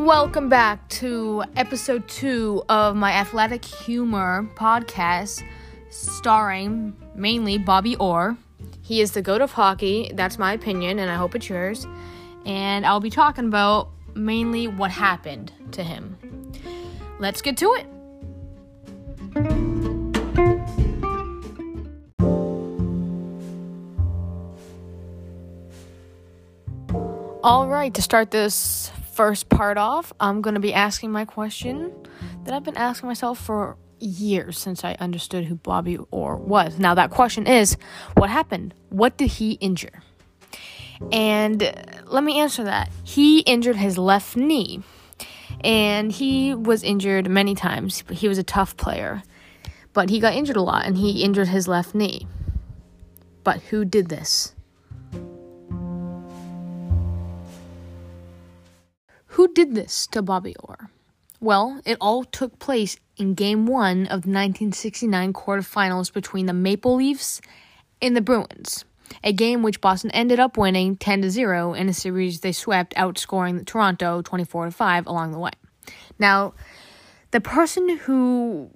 Welcome back to episode two of my athletic humor podcast, starring mainly Bobby Orr. He is the goat of hockey. That's my opinion, and I hope it's yours. And I'll be talking about mainly what happened to him. Let's get to it. All right, to start this first part off, I'm going to be asking my question that I've been asking myself for years since I understood who Bobby Orr was. Now, that question is what happened? What did he injure? And let me answer that. He injured his left knee, and he was injured many times. He was a tough player, but he got injured a lot, and he injured his left knee. But who did this? Who did this to Bobby Orr? Well, it all took place in Game 1 of the 1969 quarterfinals between the Maple Leafs and the Bruins, a game which Boston ended up winning 10 0 in a series they swept, outscoring Toronto 24 5 along the way. Now, the person who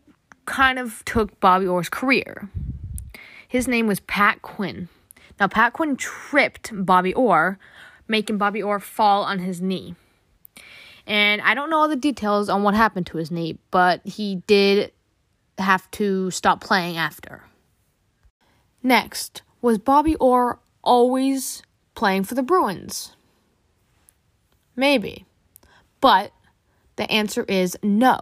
kind of took Bobby Orr's career, his name was Pat Quinn. Now, Pat Quinn tripped Bobby Orr, making Bobby Orr fall on his knee. And I don't know all the details on what happened to his knee, but he did have to stop playing after. Next, was Bobby Orr always playing for the Bruins? Maybe. But the answer is no.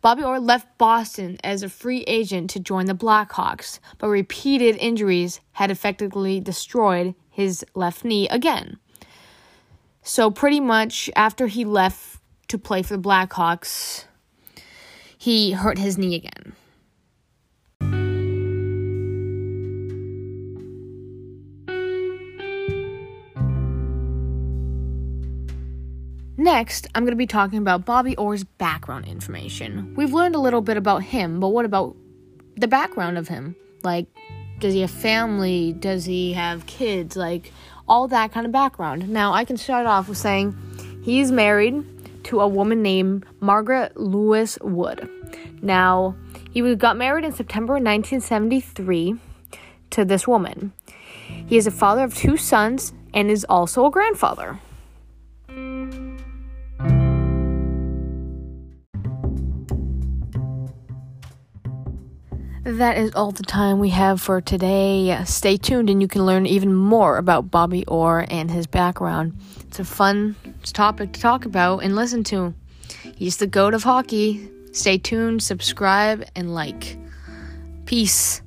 Bobby Orr left Boston as a free agent to join the Blackhawks, but repeated injuries had effectively destroyed his left knee again. So pretty much after he left to play for the Blackhawks, he hurt his knee again. Next, I'm going to be talking about Bobby Orr's background information. We've learned a little bit about him, but what about the background of him? Like, does he have family? Does he have kids? Like, all that kind of background. Now, I can start off with saying he's married to a woman named Margaret Lewis Wood. Now, he got married in September 1973 to this woman. He is a father of two sons and is also a grandfather. That is all the time we have for today. Stay tuned and you can learn even more about Bobby Orr and his background. It's a fun topic to talk about and listen to. He's the goat of hockey. Stay tuned, subscribe, and like. Peace.